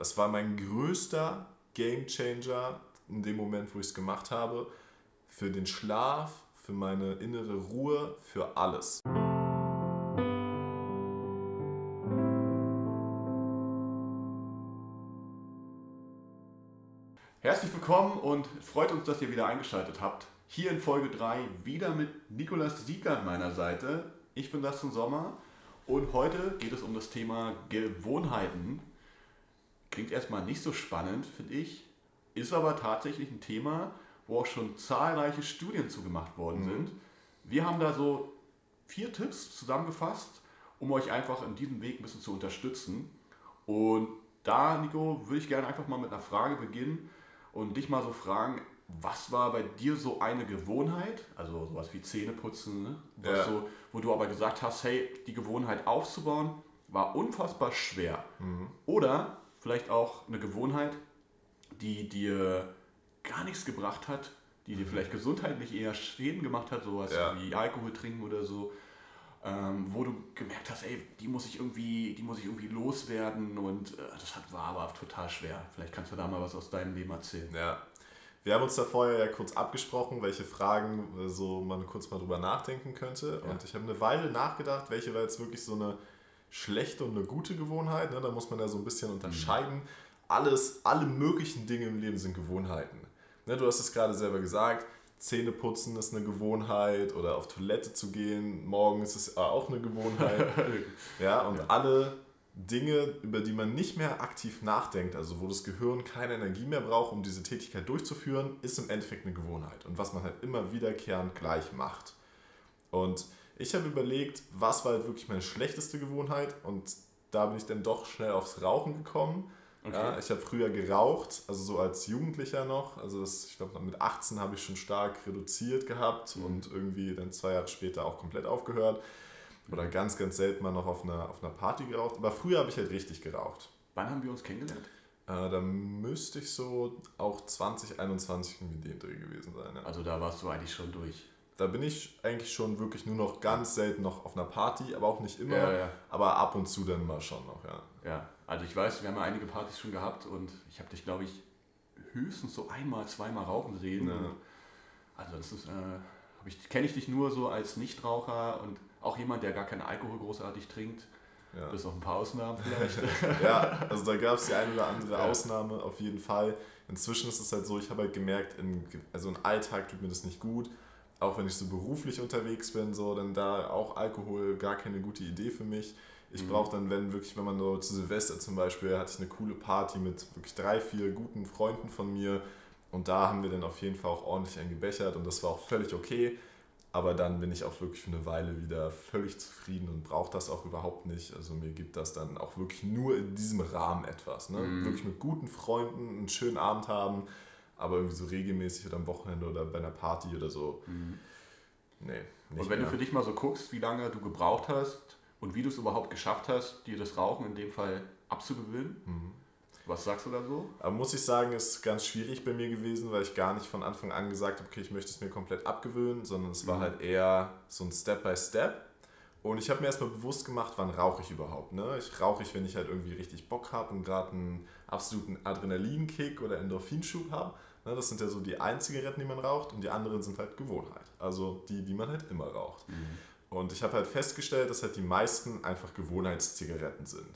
Das war mein größter Game Changer in dem Moment, wo ich es gemacht habe. Für den Schlaf, für meine innere Ruhe, für alles. Herzlich willkommen und freut uns, dass ihr wieder eingeschaltet habt. Hier in Folge 3 wieder mit Nikolas Sieger an meiner Seite. Ich bin Dustin Sommer und heute geht es um das Thema Gewohnheiten. Klingt erstmal nicht so spannend, finde ich, ist aber tatsächlich ein Thema, wo auch schon zahlreiche Studien zugemacht worden mhm. sind. Wir haben da so vier Tipps zusammengefasst, um euch einfach in diesem Weg ein bisschen zu unterstützen. Und da, Nico, würde ich gerne einfach mal mit einer Frage beginnen und dich mal so fragen, was war bei dir so eine Gewohnheit, also sowas wie Zähneputzen, ne? ja. so, wo du aber gesagt hast, hey, die Gewohnheit aufzubauen war unfassbar schwer. Mhm. Oder vielleicht auch eine Gewohnheit, die dir gar nichts gebracht hat, die dir mhm. vielleicht gesundheitlich eher Schäden gemacht hat, sowas ja. wie Alkohol trinken oder so, ähm, wo du gemerkt hast, ey, die muss ich irgendwie, die muss ich irgendwie loswerden und äh, das hat, war aber total schwer. Vielleicht kannst du da mal was aus deinem Leben erzählen. Ja. Wir haben uns da vorher ja kurz abgesprochen, welche Fragen äh, so man kurz mal drüber nachdenken könnte. Ja. Und ich habe eine Weile nachgedacht, welche war jetzt wirklich so eine schlechte und eine gute Gewohnheit. Ne? Da muss man ja so ein bisschen unterscheiden. Mhm. Alles, alle möglichen Dinge im Leben sind Gewohnheiten. Ne? Du hast es gerade selber gesagt, Zähne putzen ist eine Gewohnheit oder auf Toilette zu gehen, morgen ist es auch eine Gewohnheit. ja, und ja. alle Dinge, über die man nicht mehr aktiv nachdenkt, also wo das Gehirn keine Energie mehr braucht, um diese Tätigkeit durchzuführen, ist im Endeffekt eine Gewohnheit und was man halt immer wiederkehrend gleich macht. Und ich habe überlegt, was war halt wirklich meine schlechteste Gewohnheit und da bin ich dann doch schnell aufs Rauchen gekommen. Okay. Ja, ich habe früher geraucht, also so als Jugendlicher noch. Also das, ich glaube, mit 18 habe ich schon stark reduziert gehabt mhm. und irgendwie dann zwei Jahre später auch komplett aufgehört. Oder ganz, ganz selten mal noch auf einer, auf einer Party geraucht. Aber früher habe ich halt richtig geraucht. Wann haben wir uns kennengelernt? Äh, da müsste ich so auch 2021 mit dem Dreh gewesen sein. Ja. Also da warst du eigentlich schon durch. Da bin ich eigentlich schon wirklich nur noch ganz selten noch auf einer Party, aber auch nicht immer. Ja, ja. Aber ab und zu dann mal schon noch, ja. Ja, also ich weiß, wir haben ja einige Partys schon gehabt und ich habe dich, glaube ich, höchstens so einmal, zweimal rauchen sehen. Ja. Also das ist, äh, ich, kenne ich dich nur so als Nichtraucher und auch jemand, der gar keinen Alkohol großartig trinkt. Ja. Bis auf ein paar Ausnahmen vielleicht. ja, also da gab es die eine oder andere ja. Ausnahme auf jeden Fall. Inzwischen ist es halt so, ich habe halt gemerkt, in, also im Alltag tut mir das nicht gut auch wenn ich so beruflich unterwegs bin, so, dann da auch Alkohol gar keine gute Idee für mich. Ich mhm. brauche dann, wenn wirklich, wenn man so zu Silvester zum Beispiel, hatte ich eine coole Party mit wirklich drei, vier guten Freunden von mir und da haben wir dann auf jeden Fall auch ordentlich eingebechert und das war auch völlig okay. Aber dann bin ich auch wirklich für eine Weile wieder völlig zufrieden und brauche das auch überhaupt nicht. Also mir gibt das dann auch wirklich nur in diesem Rahmen etwas. Ne? Mhm. Wirklich mit guten Freunden einen schönen Abend haben aber irgendwie so regelmäßig oder am Wochenende oder bei einer Party oder so. Mhm. Nee. Nicht und wenn mehr. du für dich mal so guckst, wie lange du gebraucht hast und wie du es überhaupt geschafft hast, dir das Rauchen in dem Fall abzugewöhnen, mhm. was sagst du da so? Aber muss ich sagen, ist ganz schwierig bei mir gewesen, weil ich gar nicht von Anfang an gesagt habe, okay, ich möchte es mir komplett abgewöhnen, sondern es war mhm. halt eher so ein Step by Step. Und ich habe mir erstmal bewusst gemacht, wann rauche ich überhaupt. Ne? Ich rauche ich, wenn ich halt irgendwie richtig Bock habe und gerade einen absoluten Adrenalinkick oder Endorphinschub habe. Ne? Das sind ja so die einen Zigaretten, die man raucht und die anderen sind halt Gewohnheit. Also die, die man halt immer raucht. Mhm. Und ich habe halt festgestellt, dass halt die meisten einfach Gewohnheitszigaretten sind.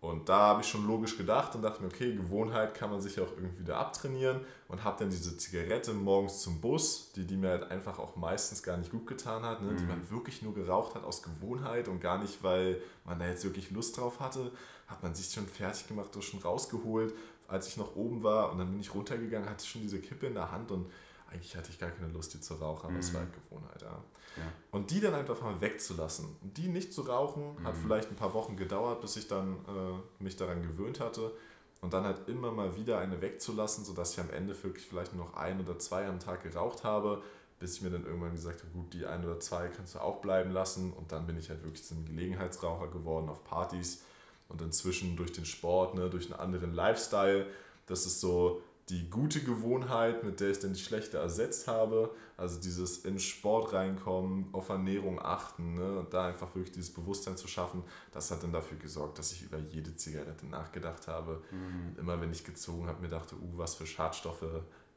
Und da habe ich schon logisch gedacht und dachte mir, okay, Gewohnheit kann man sich auch irgendwie wieder abtrainieren und habe dann diese Zigarette morgens zum Bus, die, die mir halt einfach auch meistens gar nicht gut getan hat, ne? mhm. die man wirklich nur geraucht hat aus Gewohnheit und gar nicht, weil man da jetzt wirklich Lust drauf hatte, hat man sich schon fertig gemacht und schon rausgeholt, als ich noch oben war und dann bin ich runtergegangen, hatte schon diese Kippe in der Hand und eigentlich hatte ich gar keine Lust, die zu rauchen, aber es mhm. war halt Gewohnheit, ja. ja. Und die dann einfach mal wegzulassen. Und die nicht zu rauchen, mhm. hat vielleicht ein paar Wochen gedauert, bis ich dann äh, mich daran gewöhnt hatte. Und dann halt immer mal wieder eine wegzulassen, sodass ich am Ende wirklich vielleicht nur noch ein oder zwei am Tag geraucht habe, bis ich mir dann irgendwann gesagt habe, gut, die ein oder zwei kannst du auch bleiben lassen. Und dann bin ich halt wirklich zum Gelegenheitsraucher geworden auf Partys. Und inzwischen durch den Sport, ne, durch einen anderen Lifestyle, das ist so die gute Gewohnheit, mit der ich dann die schlechte ersetzt habe. Also dieses in Sport reinkommen, auf Ernährung achten ne? und da einfach wirklich dieses Bewusstsein zu schaffen, das hat dann dafür gesorgt, dass ich über jede Zigarette nachgedacht habe. Mhm. immer wenn ich gezogen habe, mir dachte, uh, was für Schadstoffe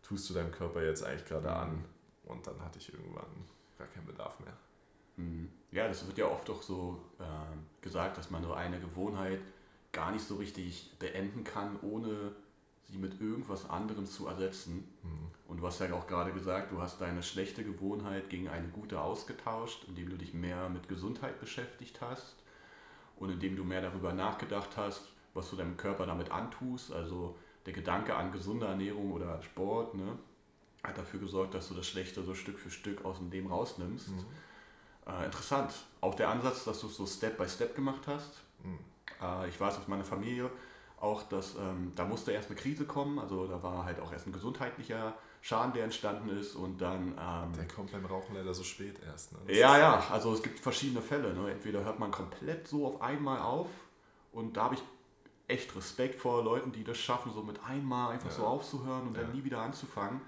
tust du deinem Körper jetzt eigentlich gerade mhm. an? Und dann hatte ich irgendwann gar keinen Bedarf mehr. Mhm. Ja, das wird ja oft auch so äh, gesagt, dass man so eine Gewohnheit gar nicht so richtig beenden kann, ohne sie mit irgendwas anderem zu ersetzen. Mhm. Und du hast ja auch gerade gesagt, du hast deine schlechte Gewohnheit gegen eine gute ausgetauscht, indem du dich mehr mit Gesundheit beschäftigt hast und indem du mehr darüber nachgedacht hast, was du deinem Körper damit antust. Also der Gedanke an gesunde Ernährung oder Sport ne, hat dafür gesorgt, dass du das Schlechte so Stück für Stück aus dem Leben rausnimmst. Mhm. Äh, interessant. Auch der Ansatz, dass du es so Step by Step gemacht hast. Mhm. Äh, ich weiß aus meiner Familie, auch, dass ähm, da musste erst eine Krise kommen, also da war halt auch erst ein gesundheitlicher Schaden, der entstanden ist und dann... Ähm, der kommt beim Rauchen leider so spät erst. Ne? Ja, ja, also es gibt verschiedene Fälle. Ne? Entweder hört man komplett so auf einmal auf und da habe ich echt Respekt vor Leuten, die das schaffen, so mit einmal einfach ja. so aufzuhören und ja. dann nie wieder anzufangen.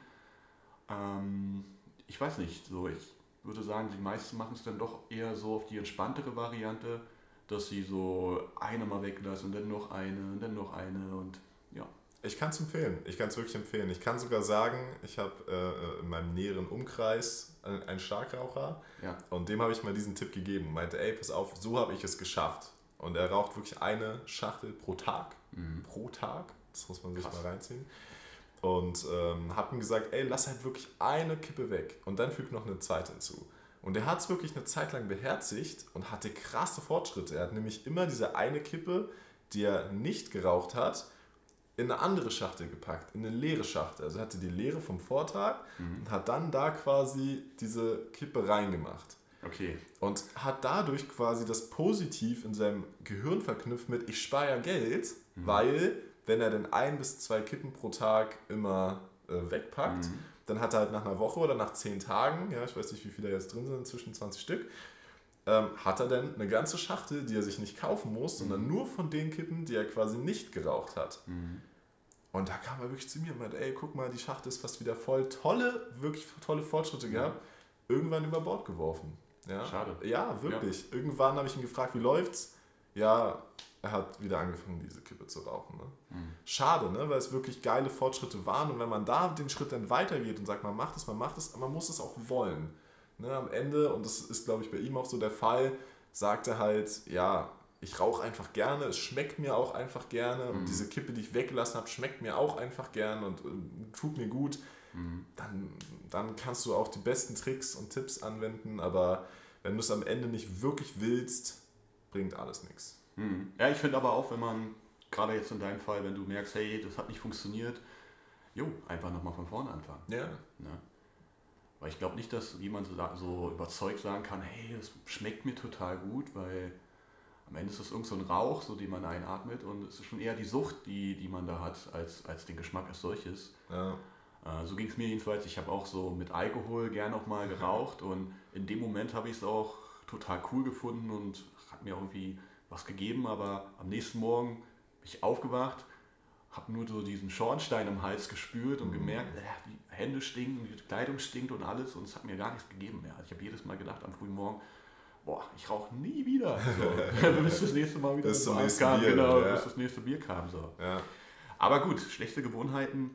Ähm, ich weiß nicht, so ich würde sagen, die meisten machen es dann doch eher so auf die entspanntere Variante dass sie so eine mal weglassen und dann noch eine und dann noch eine und ja. Ich kann es empfehlen. Ich kann es wirklich empfehlen. Ich kann sogar sagen, ich habe äh, in meinem näheren Umkreis einen Starkraucher ja. und dem habe ich mal diesen Tipp gegeben. Meinte, ey, pass auf, so habe ich es geschafft. Und er raucht wirklich eine Schachtel pro Tag. Mhm. Pro Tag. Das muss man sich Krass. mal reinziehen. Und ähm, habe ihm gesagt, ey, lass halt wirklich eine Kippe weg und dann füg noch eine zweite hinzu. Und er hat es wirklich eine Zeit lang beherzigt und hatte krasse Fortschritte. Er hat nämlich immer diese eine Kippe, die er nicht geraucht hat, in eine andere Schachtel gepackt, in eine leere Schachtel. Also er hatte die leere vom Vortag mhm. und hat dann da quasi diese Kippe reingemacht. Okay. Und hat dadurch quasi das positiv in seinem Gehirn verknüpft mit, ich spare ja Geld, mhm. weil wenn er denn ein bis zwei Kippen pro Tag immer äh, wegpackt, mhm dann hat er halt nach einer Woche oder nach zehn Tagen, ja, ich weiß nicht, wie viele jetzt drin sind, zwischen 20 Stück, ähm, hat er dann eine ganze Schachtel, die er sich nicht kaufen muss, mhm. sondern nur von den Kippen, die er quasi nicht geraucht hat. Mhm. Und da kam er wirklich zu mir und meinte, ey, guck mal, die Schachtel ist fast wieder voll. Tolle, wirklich tolle Fortschritte gehabt. Irgendwann über Bord geworfen. Ja? Schade. Ja, wirklich. Ja. Irgendwann habe ich ihn gefragt, wie läuft's? Ja, er hat wieder angefangen, diese Kippe zu rauchen. Ne? Mhm. Schade, ne? weil es wirklich geile Fortschritte waren. Und wenn man da den Schritt dann weitergeht und sagt, man macht es, man macht es, man muss es auch wollen. Ne? Am Ende, und das ist, glaube ich, bei ihm auch so der Fall, sagt er halt, ja, ich rauche einfach gerne, es schmeckt mir auch einfach gerne mhm. und diese Kippe, die ich weggelassen habe, schmeckt mir auch einfach gerne und äh, tut mir gut. Mhm. Dann, dann kannst du auch die besten Tricks und Tipps anwenden, aber wenn du es am Ende nicht wirklich willst, bringt alles nichts. Mhm. Ja, ich finde aber auch, wenn man, gerade jetzt in deinem Fall, wenn du merkst, hey, das hat nicht funktioniert, jo, einfach nochmal von vorne anfangen. Ja. Ne? Weil ich glaube nicht, dass jemand so, so überzeugt sagen kann, hey, das schmeckt mir total gut, weil am Ende ist das irgend so ein Rauch, so den man einatmet und es ist schon eher die Sucht, die, die man da hat, als, als den Geschmack als solches. Ja. Äh, so ging es mir jedenfalls. Ich habe auch so mit Alkohol gern noch mal geraucht und in dem Moment habe ich es auch total cool gefunden und hat mir irgendwie was gegeben, aber am nächsten Morgen bin ich aufgewacht, habe nur so diesen Schornstein im Hals gespürt und mhm. gemerkt, äh, die Hände stinken, die Kleidung stinkt und alles und es hat mir gar nichts gegeben mehr. Also ich habe jedes Mal gedacht am frühen Morgen, boah, ich rauche nie wieder. So, bis das nächste Mal wieder bis das kam, Bier, genau, ja. bis das nächste Bier kam. So. Ja. Aber gut, schlechte Gewohnheiten,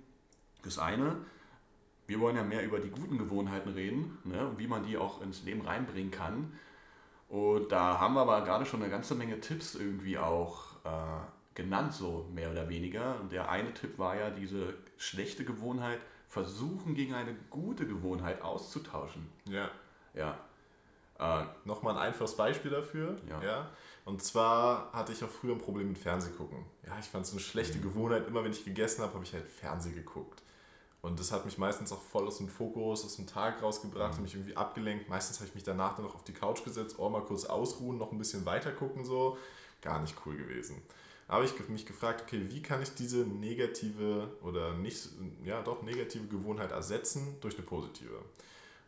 das eine. Wir wollen ja mehr über die guten Gewohnheiten reden ne, und wie man die auch ins Leben reinbringen kann. Und da haben wir aber gerade schon eine ganze Menge Tipps irgendwie auch äh, genannt, so mehr oder weniger. Und der eine Tipp war ja diese schlechte Gewohnheit, versuchen gegen eine gute Gewohnheit auszutauschen. Ja. Ja. Äh, Nochmal ein einfaches Beispiel dafür. Ja. ja. Und zwar hatte ich auch früher ein Problem mit Fernsehgucken. Ja, ich fand es eine schlechte mhm. Gewohnheit. Immer wenn ich gegessen habe, habe ich halt Fernseh geguckt. Und das hat mich meistens auch voll aus dem Fokus, aus dem Tag rausgebracht, mhm. mich irgendwie abgelenkt. Meistens habe ich mich danach dann noch auf die Couch gesetzt, oh, mal kurz ausruhen, noch ein bisschen weiter gucken, so. Gar nicht cool gewesen. Habe ich mich gefragt, okay, wie kann ich diese negative oder nicht, ja doch, negative Gewohnheit ersetzen durch eine positive?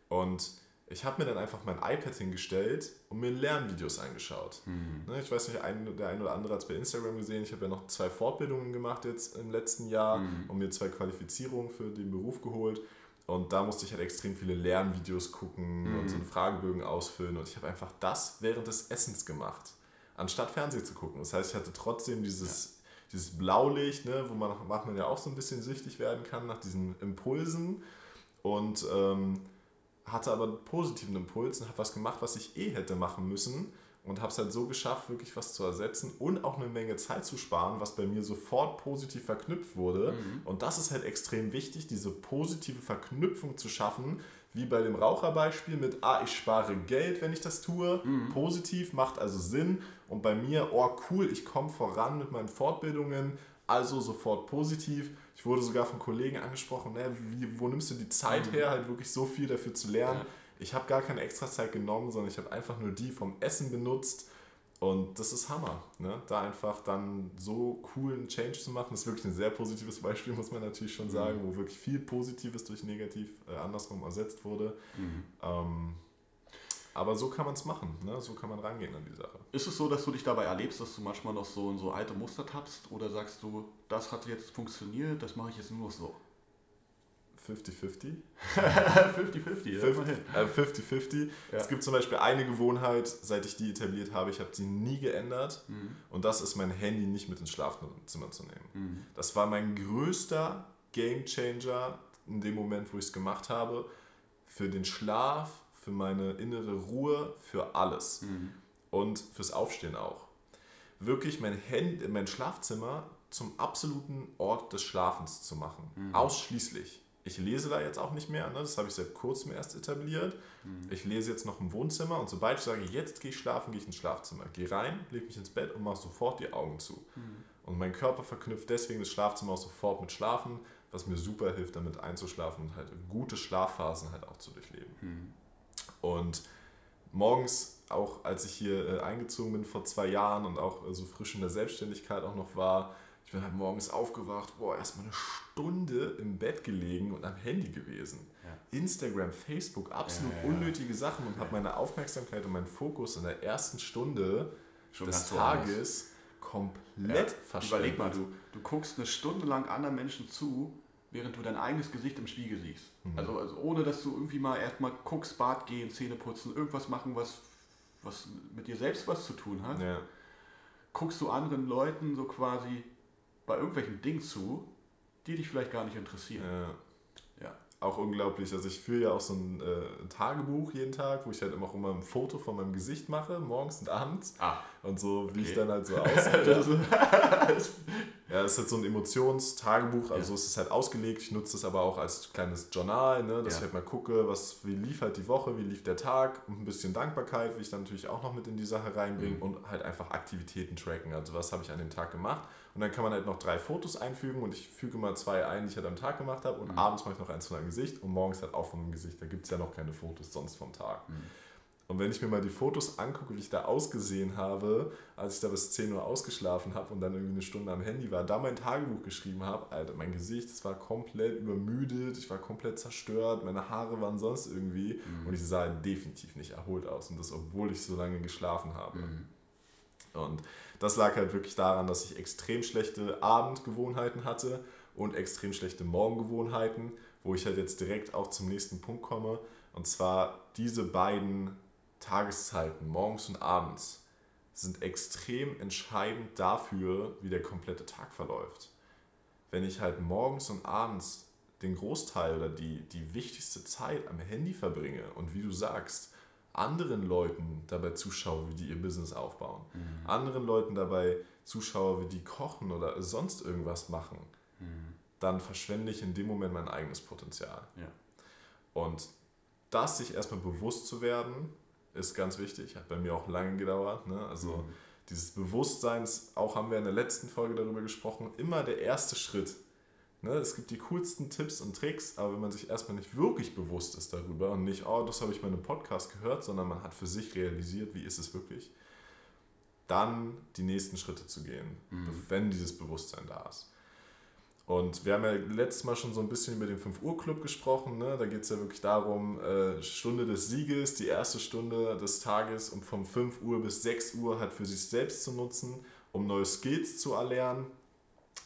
Und ich habe mir dann einfach mein iPad hingestellt und mir Lernvideos angeschaut. Mhm. Ich weiß nicht, ein, der eine oder andere hat es bei Instagram gesehen. Ich habe ja noch zwei Fortbildungen gemacht jetzt im letzten Jahr mhm. und mir zwei Qualifizierungen für den Beruf geholt. Und da musste ich halt extrem viele Lernvideos gucken mhm. und so einen Fragebogen ausfüllen. Und ich habe einfach das während des Essens gemacht, anstatt Fernsehen zu gucken. Das heißt, ich hatte trotzdem dieses, ja. dieses Blaulicht, ne, wo man, man ja auch so ein bisschen süchtig werden kann nach diesen Impulsen. Und ähm, hatte aber einen positiven Impuls und habe was gemacht, was ich eh hätte machen müssen und habe es halt so geschafft, wirklich was zu ersetzen und auch eine Menge Zeit zu sparen, was bei mir sofort positiv verknüpft wurde. Mhm. Und das ist halt extrem wichtig, diese positive Verknüpfung zu schaffen, wie bei dem Raucherbeispiel mit, ah, ich spare Geld, wenn ich das tue. Mhm. Positiv macht also Sinn. Und bei mir, oh cool, ich komme voran mit meinen Fortbildungen, also sofort positiv. Ich wurde sogar von Kollegen angesprochen, ne, wie, wo nimmst du die Zeit her, halt wirklich so viel dafür zu lernen. Ja. Ich habe gar keine extra Zeit genommen, sondern ich habe einfach nur die vom Essen benutzt. Und das ist Hammer, ne? da einfach dann so cool einen Change zu machen. Das ist wirklich ein sehr positives Beispiel, muss man natürlich schon mhm. sagen, wo wirklich viel Positives durch Negativ äh, andersrum ersetzt wurde. Mhm. Ähm, aber so kann man es machen, ne? so kann man rangehen an die Sache. Ist es so, dass du dich dabei erlebst, dass du manchmal noch so in so alte Muster tappst oder sagst du, das hat jetzt funktioniert, das mache ich jetzt nur so? 50-50. 50-50, 50-50. Ja. Es gibt zum Beispiel eine Gewohnheit, seit ich die etabliert habe, ich habe sie nie geändert. Mhm. Und das ist mein Handy nicht mit ins Schlafzimmer zu nehmen. Mhm. Das war mein größter Game Changer in dem Moment, wo ich es gemacht habe. Für den Schlaf, für meine innere Ruhe, für alles. Mhm. Und fürs Aufstehen auch. Wirklich mein, Hand, mein Schlafzimmer zum absoluten Ort des Schlafens zu machen. Mhm. Ausschließlich. Ich lese da jetzt auch nicht mehr, ne? das habe ich seit kurzem erst etabliert. Mhm. Ich lese jetzt noch im Wohnzimmer und sobald ich sage, jetzt gehe ich schlafen, gehe ich ins Schlafzimmer. Gehe rein, lege mich ins Bett und mache sofort die Augen zu. Mhm. Und mein Körper verknüpft deswegen das Schlafzimmer auch sofort mit Schlafen, was mir super hilft, damit einzuschlafen und halt gute Schlafphasen halt auch zu durchleben. Mhm. Und morgens, auch als ich hier äh, eingezogen bin vor zwei Jahren und auch äh, so frisch in der Selbstständigkeit auch noch war, ich bin halt morgens aufgewacht, boah, erstmal eine Stunde im Bett gelegen und am Handy gewesen. Ja. Instagram, Facebook, absolut ja, ja, unnötige Sachen und habe meine Aufmerksamkeit und meinen Fokus in der ersten Stunde Schon des Tages komplett verschwendet. Überleg mal, du, du guckst eine Stunde lang anderen Menschen zu während du dein eigenes Gesicht im Spiegel siehst. Mhm. Also, also ohne dass du irgendwie mal erstmal guckst, Bad gehen, Zähne putzen, irgendwas machen, was, was mit dir selbst was zu tun hat. Ja. Guckst du anderen Leuten so quasi bei irgendwelchen Dingen zu, die dich vielleicht gar nicht interessieren. Ja. ja. Auch unglaublich. Also ich führe ja auch so ein, äh, Tagebuch jeden Tag, wo ich halt immer auch immer ein Foto von meinem Gesicht mache, morgens und abends. Ah. Und so, wie okay. ich dann halt so aussehe. Ja, es ist halt so ein Emotionstagebuch, also ja. es ist halt ausgelegt. Ich nutze es aber auch als kleines Journal, ne, dass ja. ich halt mal gucke, was, wie lief halt die Woche, wie lief der Tag und ein bisschen Dankbarkeit, wie ich dann natürlich auch noch mit in die Sache reinbringe mhm. und halt einfach Aktivitäten tracken. Also was habe ich an dem Tag gemacht. Und dann kann man halt noch drei Fotos einfügen und ich füge mal zwei ein, die ich halt am Tag gemacht habe und mhm. abends mache ich noch eins von meinem Gesicht und morgens halt auch von meinem Gesicht. Da gibt es ja noch keine Fotos sonst vom Tag. Mhm. Und wenn ich mir mal die Fotos angucke, wie ich da ausgesehen habe, als ich da bis 10 Uhr ausgeschlafen habe und dann irgendwie eine Stunde am Handy war, da mein Tagebuch geschrieben habe, Alter, mein Gesicht, das war komplett übermüdet, ich war komplett zerstört, meine Haare waren sonst irgendwie mhm. und ich sah definitiv nicht erholt aus und das, obwohl ich so lange geschlafen habe. Mhm. Und das lag halt wirklich daran, dass ich extrem schlechte Abendgewohnheiten hatte und extrem schlechte Morgengewohnheiten, wo ich halt jetzt direkt auch zum nächsten Punkt komme. Und zwar diese beiden Tageszeiten, morgens und abends, sind extrem entscheidend dafür, wie der komplette Tag verläuft. Wenn ich halt morgens und abends den Großteil oder die, die wichtigste Zeit am Handy verbringe und wie du sagst, anderen Leuten dabei zuschaue, wie die ihr Business aufbauen, mhm. anderen Leuten dabei zuschaue, wie die kochen oder sonst irgendwas machen, mhm. dann verschwende ich in dem Moment mein eigenes Potenzial. Ja. Und das sich erstmal bewusst zu werden, ist ganz wichtig. Hat bei mir auch lange gedauert. Ne? Also mhm. dieses Bewusstseins, auch haben wir in der letzten Folge darüber gesprochen, immer der erste Schritt. Ne? Es gibt die coolsten Tipps und Tricks, aber wenn man sich erstmal nicht wirklich bewusst ist darüber und nicht, oh, das habe ich mal in einem Podcast gehört, sondern man hat für sich realisiert, wie ist es wirklich, dann die nächsten Schritte zu gehen, mhm. wenn dieses Bewusstsein da ist. Und wir haben ja letztes Mal schon so ein bisschen über den 5 Uhr Club gesprochen. Ne? Da geht es ja wirklich darum, äh, Stunde des Sieges, die erste Stunde des Tages, um von 5 Uhr bis 6 Uhr halt für sich selbst zu nutzen, um neue Skills zu erlernen.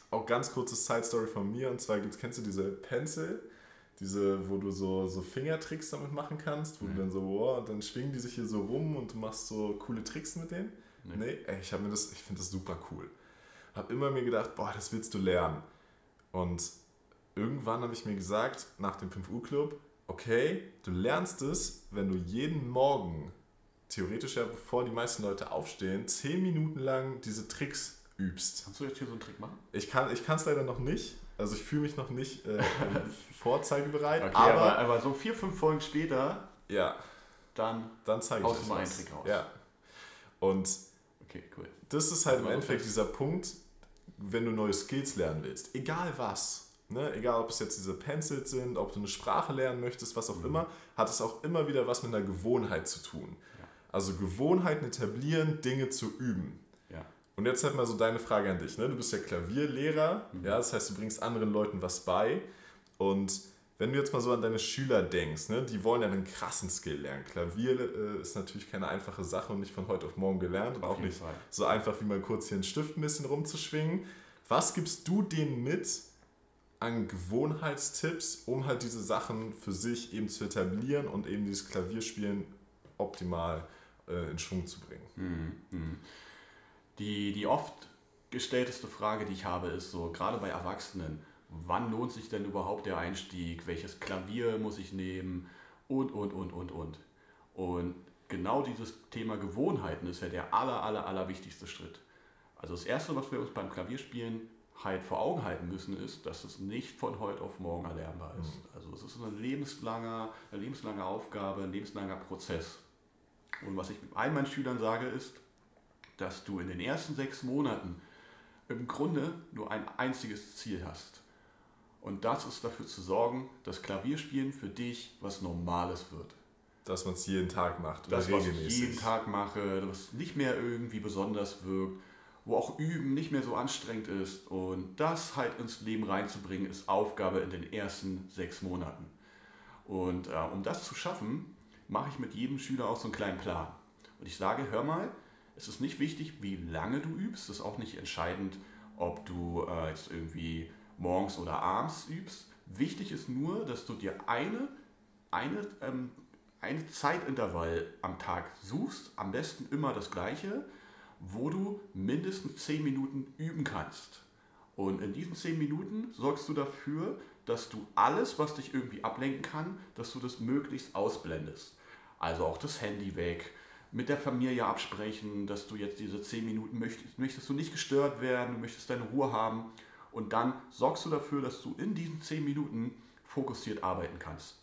Auch ganz kurzes Side Story von mir. Und zwar gibt's, kennst du diese Pencil? Diese, wo du so, so Fingertricks damit machen kannst, wo mhm. du dann so, wow, und dann schwingen die sich hier so rum und du machst so coole Tricks mit denen. Nee, nee ey, ich, mir das, ich finde das super cool. Hab immer mir gedacht, boah, das willst du lernen. Und irgendwann habe ich mir gesagt, nach dem 5 Uhr Club, okay, du lernst es, wenn du jeden Morgen, theoretisch ja bevor die meisten Leute aufstehen, 10 Minuten lang diese Tricks übst. Kannst du jetzt hier so einen Trick machen? Ich kann es leider noch nicht. Also ich fühle mich noch nicht äh, vorzeigebereit. Okay, aber, aber, aber, so vier, fünf Folgen später, ja, dann, dann zeige ich euch mal einen Trick aus. Ja. Und okay, cool. das ist halt im Endeffekt dieser Punkt, wenn du neue Skills lernen willst. Egal was. Ne? Egal, ob es jetzt diese Pencils sind, ob du eine Sprache lernen möchtest, was auch mhm. immer, hat es auch immer wieder was mit einer Gewohnheit zu tun. Ja. Also Gewohnheiten etablieren, Dinge zu üben. Und jetzt halt mal so deine Frage an dich. Ne? Du bist ja Klavierlehrer, mhm. ja, das heißt, du bringst anderen Leuten was bei. Und wenn du jetzt mal so an deine Schüler denkst, ne, die wollen ja einen krassen Skill lernen. Klavier äh, ist natürlich keine einfache Sache und nicht von heute auf morgen gelernt auf auch nicht Fall. so einfach wie mal kurz hier einen Stift ein bisschen rumzuschwingen. Was gibst du denen mit an Gewohnheitstipps, um halt diese Sachen für sich eben zu etablieren und eben dieses Klavierspielen optimal äh, in Schwung zu bringen? Mhm. Mhm. Die, die oft gestellteste Frage, die ich habe, ist so, gerade bei Erwachsenen, wann lohnt sich denn überhaupt der Einstieg? Welches Klavier muss ich nehmen? Und, und, und, und, und. Und genau dieses Thema Gewohnheiten ist ja der aller, aller, aller wichtigste Schritt. Also das Erste, was wir uns beim Klavierspielen halt vor Augen halten müssen, ist, dass es nicht von heute auf morgen erlernbar ist. Mhm. Also es ist eine lebenslange, eine lebenslange Aufgabe, ein lebenslanger Prozess. Und was ich allen meinen Schülern sage, ist, dass du in den ersten sechs Monaten im Grunde nur ein einziges Ziel hast. Und das ist dafür zu sorgen, dass Klavierspielen für dich was Normales wird. Dass man es jeden Tag macht. Oder das, regelmäßig. was ich jeden Tag mache, was nicht mehr irgendwie besonders wirkt, wo auch Üben nicht mehr so anstrengend ist. Und das halt ins Leben reinzubringen, ist Aufgabe in den ersten sechs Monaten. Und äh, um das zu schaffen, mache ich mit jedem Schüler auch so einen kleinen Plan. Und ich sage, hör mal, es ist nicht wichtig, wie lange du übst. Es ist auch nicht entscheidend, ob du äh, jetzt irgendwie morgens oder abends übst. Wichtig ist nur, dass du dir eine, eine, ähm, eine Zeitintervall am Tag suchst, am besten immer das gleiche, wo du mindestens 10 Minuten üben kannst. Und in diesen 10 Minuten sorgst du dafür, dass du alles, was dich irgendwie ablenken kann, dass du das möglichst ausblendest. Also auch das Handy weg, mit der Familie absprechen, dass du jetzt diese zehn Minuten möchtest, möchtest du nicht gestört werden, du möchtest deine Ruhe haben und dann sorgst du dafür, dass du in diesen zehn Minuten fokussiert arbeiten kannst.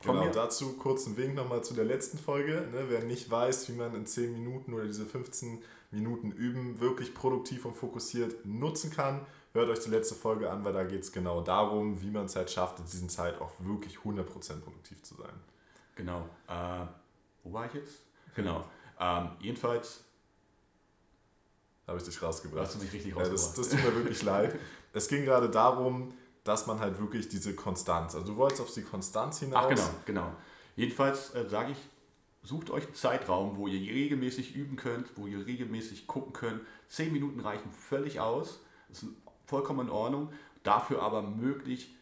Von genau, dazu kurz ein Wink nochmal zu der letzten Folge. Ne? Wer nicht weiß, wie man in 10 Minuten oder diese 15 Minuten üben wirklich produktiv und fokussiert nutzen kann, hört euch die letzte Folge an, weil da geht es genau darum, wie man es halt schafft, in dieser Zeit auch wirklich 100% produktiv zu sein. Genau. Äh, wo war ich jetzt? Genau. Ähm, jedenfalls. Habe ich dich rausgebracht. Hast du mich richtig rausgebracht. Ja, das, das tut mir wirklich leid. Es ging gerade darum, dass man halt wirklich diese Konstanz, also du wolltest auf die Konstanz hinaus. Ach genau, genau. Jedenfalls äh, sage ich, sucht euch einen Zeitraum, wo ihr regelmäßig üben könnt, wo ihr regelmäßig gucken könnt. Zehn Minuten reichen völlig aus, das ist vollkommen in Ordnung. Dafür aber möglich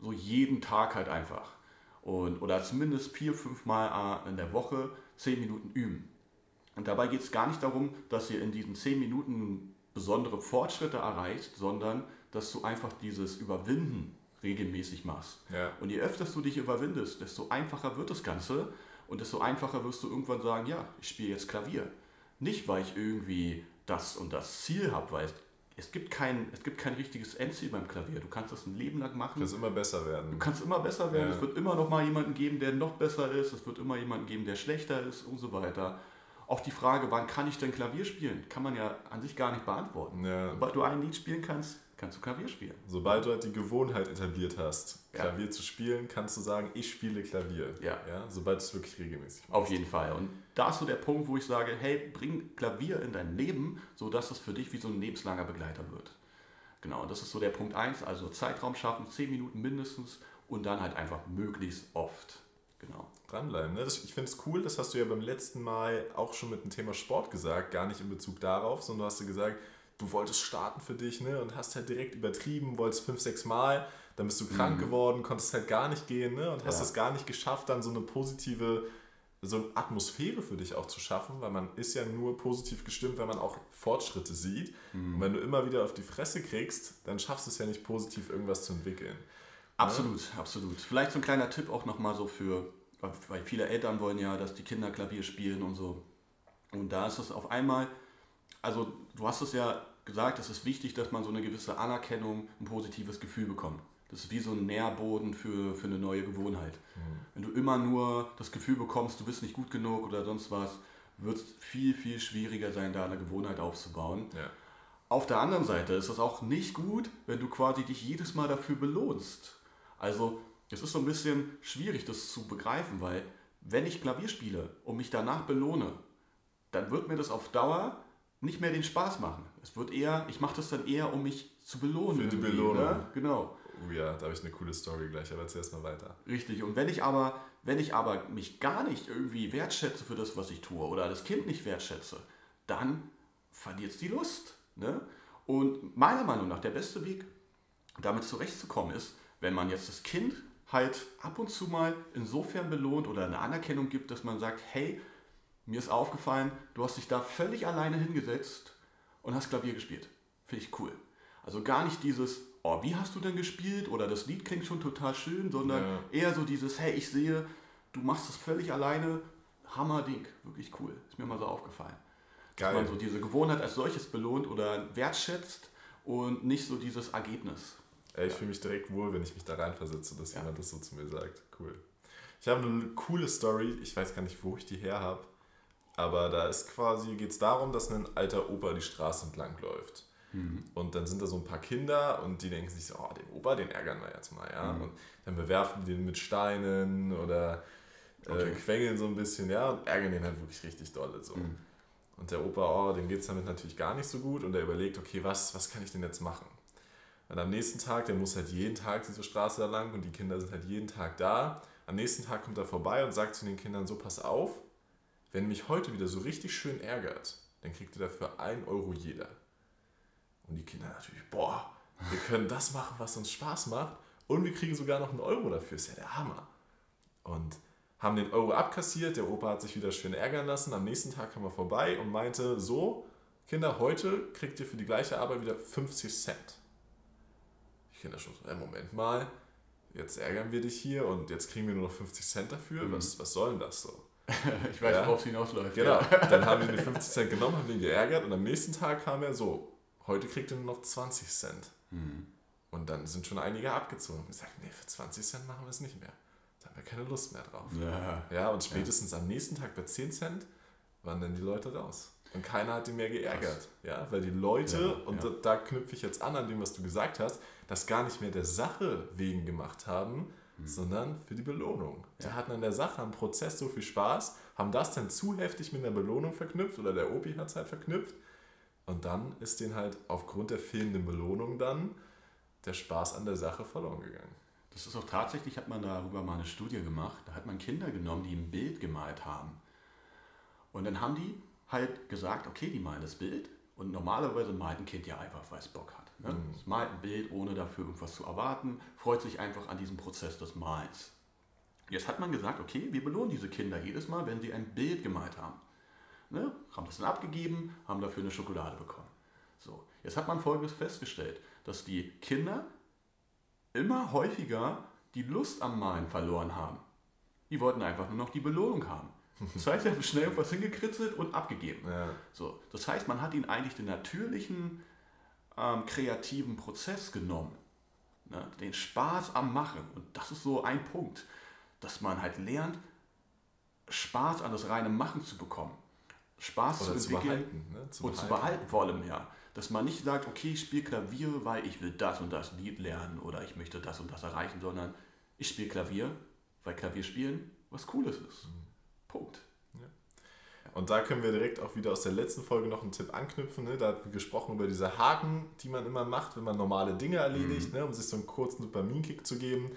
so jeden Tag halt einfach. Und, oder zumindest vier, fünf Mal äh, in der Woche 10 Minuten üben. Und dabei geht es gar nicht darum, dass ihr in diesen 10 Minuten besondere Fortschritte erreicht, sondern dass du einfach dieses Überwinden regelmäßig machst. Ja. Und je öfter du dich überwindest, desto einfacher wird das Ganze und desto einfacher wirst du irgendwann sagen, ja, ich spiele jetzt Klavier. Nicht, weil ich irgendwie das und das Ziel habe, weil es gibt, kein, es gibt kein richtiges Endziel beim Klavier. Du kannst das ein Leben lang machen. Du kannst immer besser werden. Du kannst immer besser werden. Ja. Es wird immer noch mal jemanden geben, der noch besser ist. Es wird immer jemanden geben, der schlechter ist und so weiter. Auch die Frage, wann kann ich denn Klavier spielen, kann man ja an sich gar nicht beantworten. Ja. Sobald du ein Lied spielen kannst, kannst du Klavier spielen. Sobald du halt die Gewohnheit etabliert hast, Klavier ja. zu spielen, kannst du sagen, ich spiele Klavier. Ja. ja? Sobald es wirklich regelmäßig machst. Auf jeden Fall. Und da ist so der Punkt, wo ich sage, hey, bring Klavier in dein Leben, sodass es für dich wie so ein lebenslanger Begleiter wird. Genau, das ist so der Punkt 1, also Zeitraum schaffen, 10 Minuten mindestens und dann halt einfach möglichst oft. Genau. Dranbleiben. Ne? Das, ich finde es cool, das hast du ja beim letzten Mal auch schon mit dem Thema Sport gesagt, gar nicht in Bezug darauf, sondern hast du gesagt, du wolltest starten für dich ne? und hast halt direkt übertrieben, wolltest fünf, sechs Mal, dann bist du krank mhm. geworden, konntest halt gar nicht gehen ne? und hast es gar nicht geschafft, dann so eine positive so eine Atmosphäre für dich auch zu schaffen, weil man ist ja nur positiv gestimmt, wenn man auch Fortschritte sieht. Mhm. Und wenn du immer wieder auf die Fresse kriegst, dann schaffst du es ja nicht positiv, irgendwas zu entwickeln. Absolut, ja? absolut. Vielleicht so ein kleiner Tipp auch nochmal so für, weil viele Eltern wollen ja, dass die Kinder Klavier spielen und so. Und da ist es auf einmal, also du hast es ja gesagt, es ist wichtig, dass man so eine gewisse Anerkennung, ein positives Gefühl bekommt. Das ist wie so ein Nährboden für, für eine neue Gewohnheit. Mhm. Wenn du immer nur das Gefühl bekommst, du bist nicht gut genug oder sonst was, wird es viel, viel schwieriger sein, da eine Gewohnheit aufzubauen. Ja. Auf der anderen Seite ist es auch nicht gut, wenn du quasi dich jedes Mal dafür belohnst. Also es ist so ein bisschen schwierig, das zu begreifen, weil wenn ich Klavier spiele und mich danach belohne, dann wird mir das auf Dauer nicht mehr den Spaß machen. Es wird eher, ich mache das dann eher, um mich zu belohnen. Für die Belohnung. Ne? Genau. Oh ja, da habe ich eine coole Story gleich, aber erzähl erst mal weiter. Richtig, und wenn ich aber, wenn ich aber mich gar nicht irgendwie wertschätze für das, was ich tue, oder das Kind nicht wertschätze, dann verliert es die Lust. Ne? Und meiner Meinung nach der beste Weg, damit zurechtzukommen, ist, wenn man jetzt das Kind halt ab und zu mal insofern belohnt oder eine Anerkennung gibt, dass man sagt, hey, mir ist aufgefallen, du hast dich da völlig alleine hingesetzt und hast Klavier gespielt. Finde ich cool. Also gar nicht dieses, oh, wie hast du denn gespielt oder das Lied klingt schon total schön, sondern ja. eher so dieses, hey, ich sehe, du machst das völlig alleine, Hammer Ding, wirklich cool. Ist mir mal so aufgefallen. Geil. Dass man so diese Gewohnheit als solches belohnt oder wertschätzt und nicht so dieses Ergebnis. Ey, ich fühle mich direkt wohl, wenn ich mich da reinversetze, dass jemand das so zu mir sagt. Cool. Ich habe eine coole Story, ich weiß gar nicht, wo ich die her habe, aber da ist quasi, geht es darum, dass ein alter Opa die Straße entlang läuft. Mhm. Und dann sind da so ein paar Kinder und die denken sich so, oh, den Opa, den ärgern wir jetzt mal, ja. Mhm. Und dann bewerfen die den mit Steinen oder äh, okay. quengeln so ein bisschen, ja, und ärgern den halt wirklich richtig dolle so. Mhm. Und der Opa, oh, dem geht es damit natürlich gar nicht so gut und er überlegt, okay, was, was kann ich denn jetzt machen? Und am nächsten Tag, der muss halt jeden Tag diese Straße da lang und die Kinder sind halt jeden Tag da. Am nächsten Tag kommt er vorbei und sagt zu den Kindern so, pass auf, wenn mich heute wieder so richtig schön ärgert, dann kriegt ihr dafür 1 Euro jeder. Und die Kinder natürlich, boah, wir können das machen, was uns Spaß macht. Und wir kriegen sogar noch einen Euro dafür. Ist ja der Hammer. Und haben den Euro abkassiert. Der Opa hat sich wieder schön ärgern lassen. Am nächsten Tag kam er vorbei und meinte: So, Kinder, heute kriegt ihr für die gleiche Arbeit wieder 50 Cent. Kinder schon so: hey, Moment mal, jetzt ärgern wir dich hier und jetzt kriegen wir nur noch 50 Cent dafür. Mhm. Was, was soll denn das so? ich weiß, ja. worauf es hinausläuft. Genau. Ja. Dann haben wir die 50 Cent genommen, haben ihn geärgert und am nächsten Tag kam er so: Heute kriegt er nur noch 20 Cent. Mhm. Und dann sind schon einige abgezogen und gesagt, nee, für 20 Cent machen wir es nicht mehr. Da haben wir keine Lust mehr drauf. Ja, ja und spätestens ja. am nächsten Tag bei 10 Cent waren dann die Leute raus. Und keiner hat ihn mehr geärgert. Ja, weil die Leute, ja, und da, da, knüpfe ich jetzt an an dem, was du gesagt hast, das gar nicht mehr der Sache wegen gemacht haben, mhm. sondern für die Belohnung. Die hatten an der Sache, am Prozess so viel Spaß, haben das dann zu heftig mit einer Belohnung verknüpft oder der Opi hat es halt verknüpft und dann ist denen halt aufgrund der fehlenden Belohnung dann der Spaß an der Sache verloren gegangen. Das ist auch tatsächlich, hat man darüber mal eine Studie gemacht. Da hat man Kinder genommen, die ein Bild gemalt haben. Und dann haben die halt gesagt, okay, die malen das Bild. Und normalerweise malt ein Kind ja einfach, weil es Bock hat. Ne? Mhm. Es malt ein Bild, ohne dafür irgendwas zu erwarten, freut sich einfach an diesem Prozess des Malens. Jetzt hat man gesagt, okay, wir belohnen diese Kinder jedes Mal, wenn sie ein Bild gemalt haben. Ne? Haben das dann abgegeben, haben dafür eine Schokolade bekommen. So, jetzt hat man Folgendes festgestellt, dass die Kinder immer häufiger die Lust am Malen verloren haben. Die wollten einfach nur noch die Belohnung haben. Das heißt, sie haben schnell etwas hingekritzelt und abgegeben. Ja. So, das heißt, man hat ihnen eigentlich den natürlichen ähm, kreativen Prozess genommen. Ne? Den Spaß am Machen. Und das ist so ein Punkt, dass man halt lernt, Spaß an das reine Machen zu bekommen. Spaß Oder zu entwickeln zu ne? zu und behalten. zu behalten vor allem, ja. Dass man nicht sagt, okay, ich spiele Klavier, weil ich will das und das Lied lernen oder ich möchte das und das erreichen, sondern ich spiele Klavier, weil Klavier spielen was Cooles ist. Mhm. Punkt. Und da können wir direkt auch wieder aus der letzten Folge noch einen Tipp anknüpfen. Ne? Da hatten wir gesprochen über diese Haken, die man immer macht, wenn man normale Dinge erledigt, mhm. ne? um sich so einen kurzen Dopaminkick zu geben.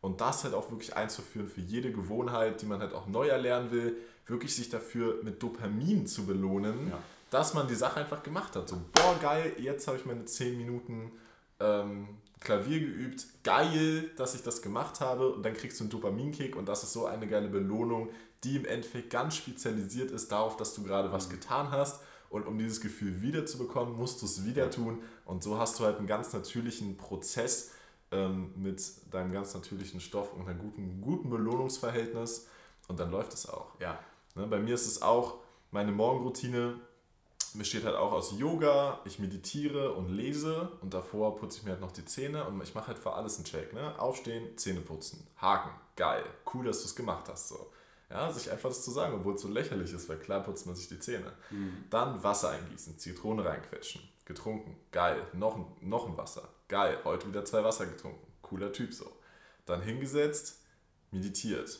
Und das halt auch wirklich einzuführen für jede Gewohnheit, die man halt auch neu erlernen will, wirklich sich dafür mit Dopamin zu belohnen, ja. dass man die Sache einfach gemacht hat. So, boah, geil, jetzt habe ich meine 10 Minuten ähm, Klavier geübt, geil, dass ich das gemacht habe. Und dann kriegst du einen Dopaminkick. Und das ist so eine geile Belohnung, die im Endeffekt ganz spezialisiert ist darauf, dass du gerade was mhm. getan hast. Und um dieses Gefühl wiederzubekommen, musst du es wieder tun. Und so hast du halt einen ganz natürlichen Prozess ähm, mit deinem ganz natürlichen Stoff und einem guten, guten Belohnungsverhältnis. Und dann läuft es auch. Ja. Ne, bei mir ist es auch meine Morgenroutine, besteht halt auch aus Yoga, ich meditiere und lese und davor putze ich mir halt noch die Zähne und ich mache halt für alles einen Check. Ne? Aufstehen, Zähne putzen, Haken, geil, cool, dass du es gemacht hast. So. Ja, sich einfach das zu sagen, obwohl es so lächerlich ist, weil klar putzt man sich die Zähne. Mhm. Dann Wasser eingießen, Zitrone reinquetschen, getrunken, geil, noch, noch ein Wasser, geil, heute wieder zwei Wasser getrunken, cooler Typ so. Dann hingesetzt, meditiert,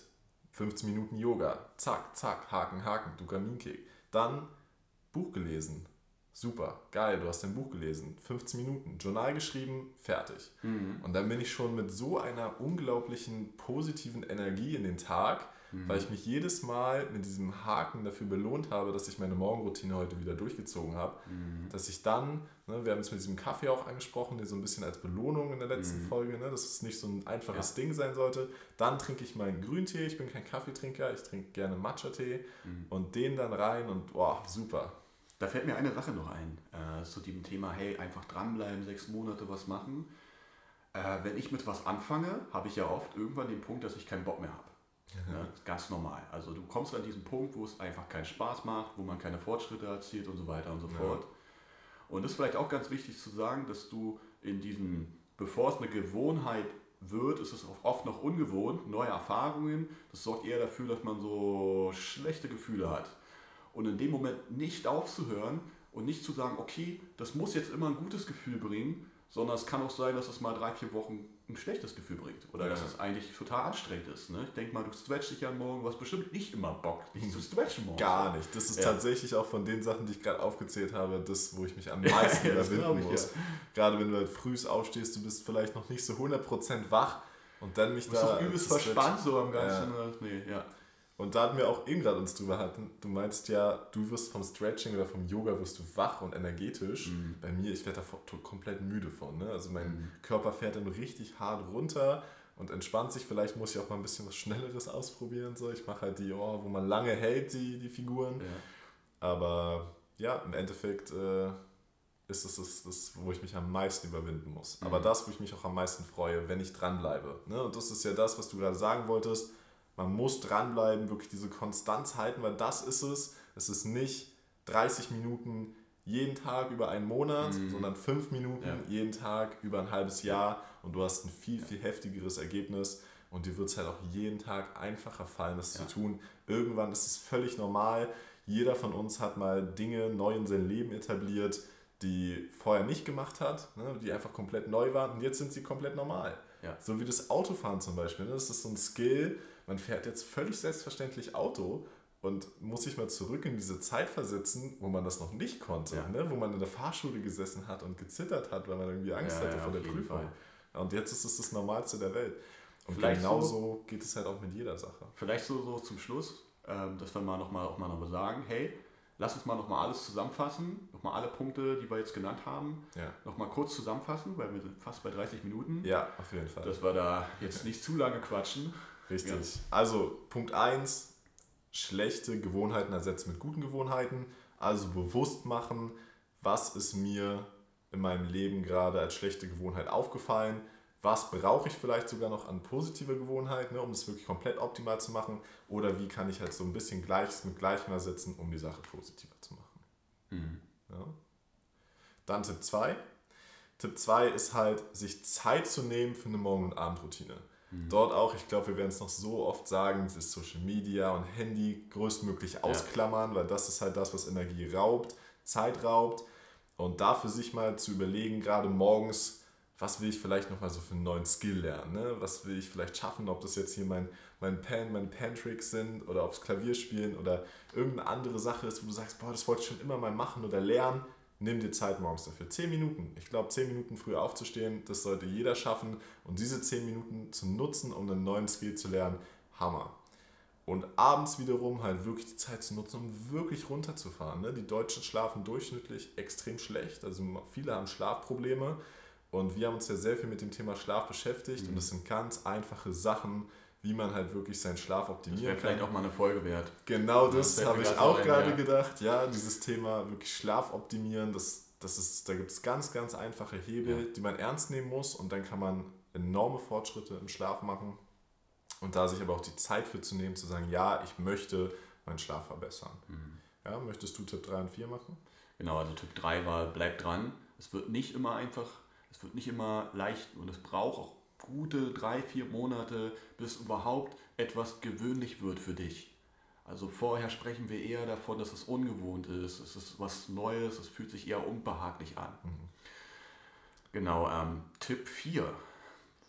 15 Minuten Yoga, zack, zack, Haken, Haken, Dopaminkick. Dann Buch gelesen. Super, geil, du hast dein Buch gelesen. 15 Minuten, Journal geschrieben, fertig. Mhm. Und dann bin ich schon mit so einer unglaublichen positiven Energie in den Tag, mhm. weil ich mich jedes Mal mit diesem Haken dafür belohnt habe, dass ich meine Morgenroutine heute wieder durchgezogen habe. Mhm. Dass ich dann, ne, wir haben es mit diesem Kaffee auch angesprochen, den so ein bisschen als Belohnung in der letzten mhm. Folge, ne, dass es nicht so ein einfaches ja. Ding sein sollte. Dann trinke ich meinen Grüntee, ich bin kein Kaffeetrinker, ich trinke gerne Matcha-Tee mhm. und den dann rein und boah, super. Da fällt mir eine Sache noch ein, äh, zu dem Thema, hey, einfach dranbleiben, sechs Monate was machen. Äh, wenn ich mit was anfange, habe ich ja oft irgendwann den Punkt, dass ich keinen Bock mehr habe. Ja, ganz normal. Also du kommst an diesen Punkt, wo es einfach keinen Spaß macht, wo man keine Fortschritte erzielt und so weiter und so fort. Und das ist vielleicht auch ganz wichtig zu sagen, dass du in diesen, bevor es eine Gewohnheit wird, ist es oft noch ungewohnt, neue Erfahrungen. Das sorgt eher dafür, dass man so schlechte Gefühle hat. Und in dem Moment nicht aufzuhören und nicht zu sagen, okay, das muss jetzt immer ein gutes Gefühl bringen, sondern es kann auch sein, dass es mal drei, vier Wochen ein schlechtes Gefühl bringt. Oder ja. dass es eigentlich total anstrengend ist. Ne? Ich denke mal, du stretchst dich ja morgen, du hast bestimmt nicht immer Bock, dich zu stretchen morgen. Gar nicht. Das ist ja. tatsächlich auch von den Sachen, die ich gerade aufgezählt habe, das, wo ich mich am meisten ja, überwinden muss. Ja. Gerade wenn du halt früh aufstehst, du bist vielleicht noch nicht so 100% wach und dann mich du bist da... Du übelst verspannt so am ganzen... Nee, ja. Und da hatten wir auch eben gerade uns drüber hatten, du meinst ja, du wirst vom Stretching oder vom Yoga wirst du wach und energetisch. Mhm. Bei mir, ich werde da komplett müde von. Ne? Also mein mhm. Körper fährt dann richtig hart runter und entspannt sich. Vielleicht muss ich auch mal ein bisschen was Schnelleres ausprobieren. So. Ich mache halt die, oh, wo man lange hält, die, die Figuren. Ja. Aber ja, im Endeffekt äh, ist es das, das, wo ich mich am meisten überwinden muss. Mhm. Aber das, wo ich mich auch am meisten freue, wenn ich dranbleibe. Ne? Und das ist ja das, was du gerade sagen wolltest man muss dranbleiben, wirklich diese Konstanz halten, weil das ist es. Es ist nicht 30 Minuten jeden Tag über einen Monat, mhm. sondern 5 Minuten ja. jeden Tag über ein halbes Jahr und du hast ein viel, viel heftigeres Ergebnis und dir wird es halt auch jeden Tag einfacher fallen, das ja. zu tun. Irgendwann ist es völlig normal. Jeder von uns hat mal Dinge neu in sein Leben etabliert, die vorher nicht gemacht hat, ne, die einfach komplett neu waren und jetzt sind sie komplett normal. Ja. So wie das Autofahren zum Beispiel. Ne? Das ist so ein Skill, man fährt jetzt völlig selbstverständlich Auto und muss sich mal zurück in diese Zeit versetzen, wo man das noch nicht konnte, ja. ne? wo man in der Fahrschule gesessen hat und gezittert hat, weil man irgendwie Angst ja, hatte ja, vor der Prüfung. Und jetzt ist es das Normalste der Welt. Und vielleicht genauso so, geht es halt auch mit jeder Sache. Vielleicht so, so zum Schluss, ähm, dass wir mal nochmal auch mal noch mal sagen, hey, lass uns mal nochmal alles zusammenfassen, nochmal alle Punkte, die wir jetzt genannt haben, ja. nochmal kurz zusammenfassen, weil wir sind fast bei 30 Minuten. Ja, auf jeden Fall. Dass wir da jetzt nicht zu lange quatschen. Richtig. Ja. Also Punkt 1, schlechte Gewohnheiten ersetzen mit guten Gewohnheiten. Also bewusst machen, was ist mir in meinem Leben gerade als schlechte Gewohnheit aufgefallen. Was brauche ich vielleicht sogar noch an positive Gewohnheiten, ne, um es wirklich komplett optimal zu machen? Oder wie kann ich halt so ein bisschen Gleiches mit Gleichem ersetzen, um die Sache positiver zu machen? Mhm. Ja. Dann Tipp 2. Tipp 2 ist halt, sich Zeit zu nehmen für eine Morgen- und Abendroutine. Mhm. Dort auch, ich glaube, wir werden es noch so oft sagen, das Social Media und Handy größtmöglich ausklammern, ja. weil das ist halt das, was Energie raubt, Zeit raubt. Und da für sich mal zu überlegen, gerade morgens was will ich vielleicht nochmal so für einen neuen Skill lernen? Ne? Was will ich vielleicht schaffen? Ob das jetzt hier mein, mein Pan, mein Pan-Tricks sind oder ob es Klavierspielen oder irgendeine andere Sache ist, wo du sagst, boah, das wollte ich schon immer mal machen oder lernen. Nimm dir Zeit morgens dafür. Zehn Minuten. Ich glaube, zehn Minuten früh aufzustehen, das sollte jeder schaffen. Und diese zehn Minuten zu nutzen, um einen neuen Skill zu lernen, Hammer. Und abends wiederum halt wirklich die Zeit zu nutzen, um wirklich runterzufahren. Ne? Die Deutschen schlafen durchschnittlich extrem schlecht. Also viele haben Schlafprobleme. Und wir haben uns ja sehr viel mit dem Thema Schlaf beschäftigt. Mhm. Und das sind ganz einfache Sachen, wie man halt wirklich seinen Schlaf optimieren das kann. vielleicht auch mal eine Folge wert. Genau das, das habe ich auch ein, gerade ja. gedacht. Ja, dieses Thema wirklich Schlaf optimieren, das, das ist, da gibt es ganz, ganz einfache Hebel, ja. die man ernst nehmen muss. Und dann kann man enorme Fortschritte im Schlaf machen. Und da sich aber auch die Zeit für zu nehmen, zu sagen, ja, ich möchte meinen Schlaf verbessern. Mhm. Ja, möchtest du Tipp 3 und 4 machen? Genau, also Tipp 3 war, bleib dran. Es wird nicht immer einfach, es wird nicht immer leicht und es braucht auch gute drei, vier Monate, bis überhaupt etwas gewöhnlich wird für dich. Also vorher sprechen wir eher davon, dass es ungewohnt ist, es ist was Neues, es fühlt sich eher unbehaglich an. Mhm. Genau, ähm, Tipp 4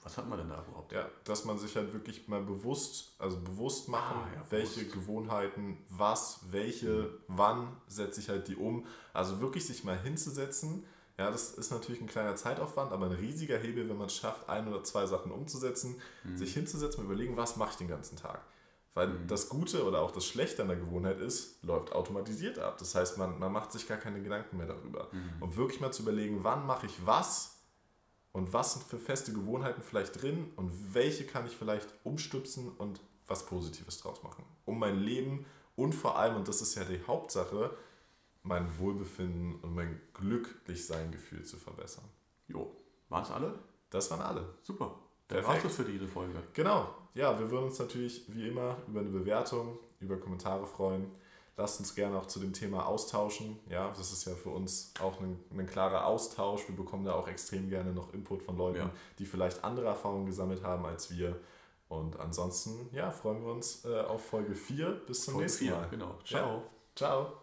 was hat man denn da überhaupt? Ja, dass man sich halt wirklich mal bewusst, also bewusst machen, ah, ja, welche bewusst. Gewohnheiten, was, welche, mhm. wann setze ich halt die um. Also wirklich sich mal hinzusetzen. Ja, das ist natürlich ein kleiner Zeitaufwand, aber ein riesiger Hebel, wenn man es schafft, ein oder zwei Sachen umzusetzen, mhm. sich hinzusetzen und überlegen, was mache ich den ganzen Tag. Weil mhm. das Gute oder auch das Schlechte an der Gewohnheit ist, läuft automatisiert ab. Das heißt, man, man macht sich gar keine Gedanken mehr darüber. Mhm. Und wirklich mal zu überlegen, wann mache ich was und was sind für feste Gewohnheiten vielleicht drin und welche kann ich vielleicht umstützen und was Positives draus machen, um mein Leben und vor allem, und das ist ja die Hauptsache, mein Wohlbefinden und mein Glücklichsein-Gefühl zu verbessern. Jo, waren es alle? Das waren alle. Super. Dann war's das für diese Folge. Genau. Ja, wir würden uns natürlich wie immer über eine Bewertung, über Kommentare freuen. Lasst uns gerne auch zu dem Thema austauschen. Ja, das ist ja für uns auch ein, ein klarer Austausch. Wir bekommen da auch extrem gerne noch Input von Leuten, ja. die vielleicht andere Erfahrungen gesammelt haben als wir. Und ansonsten, ja, freuen wir uns äh, auf Folge 4. Bis zum Folge nächsten 4, Mal. Genau. Ciao. Ja. Ciao.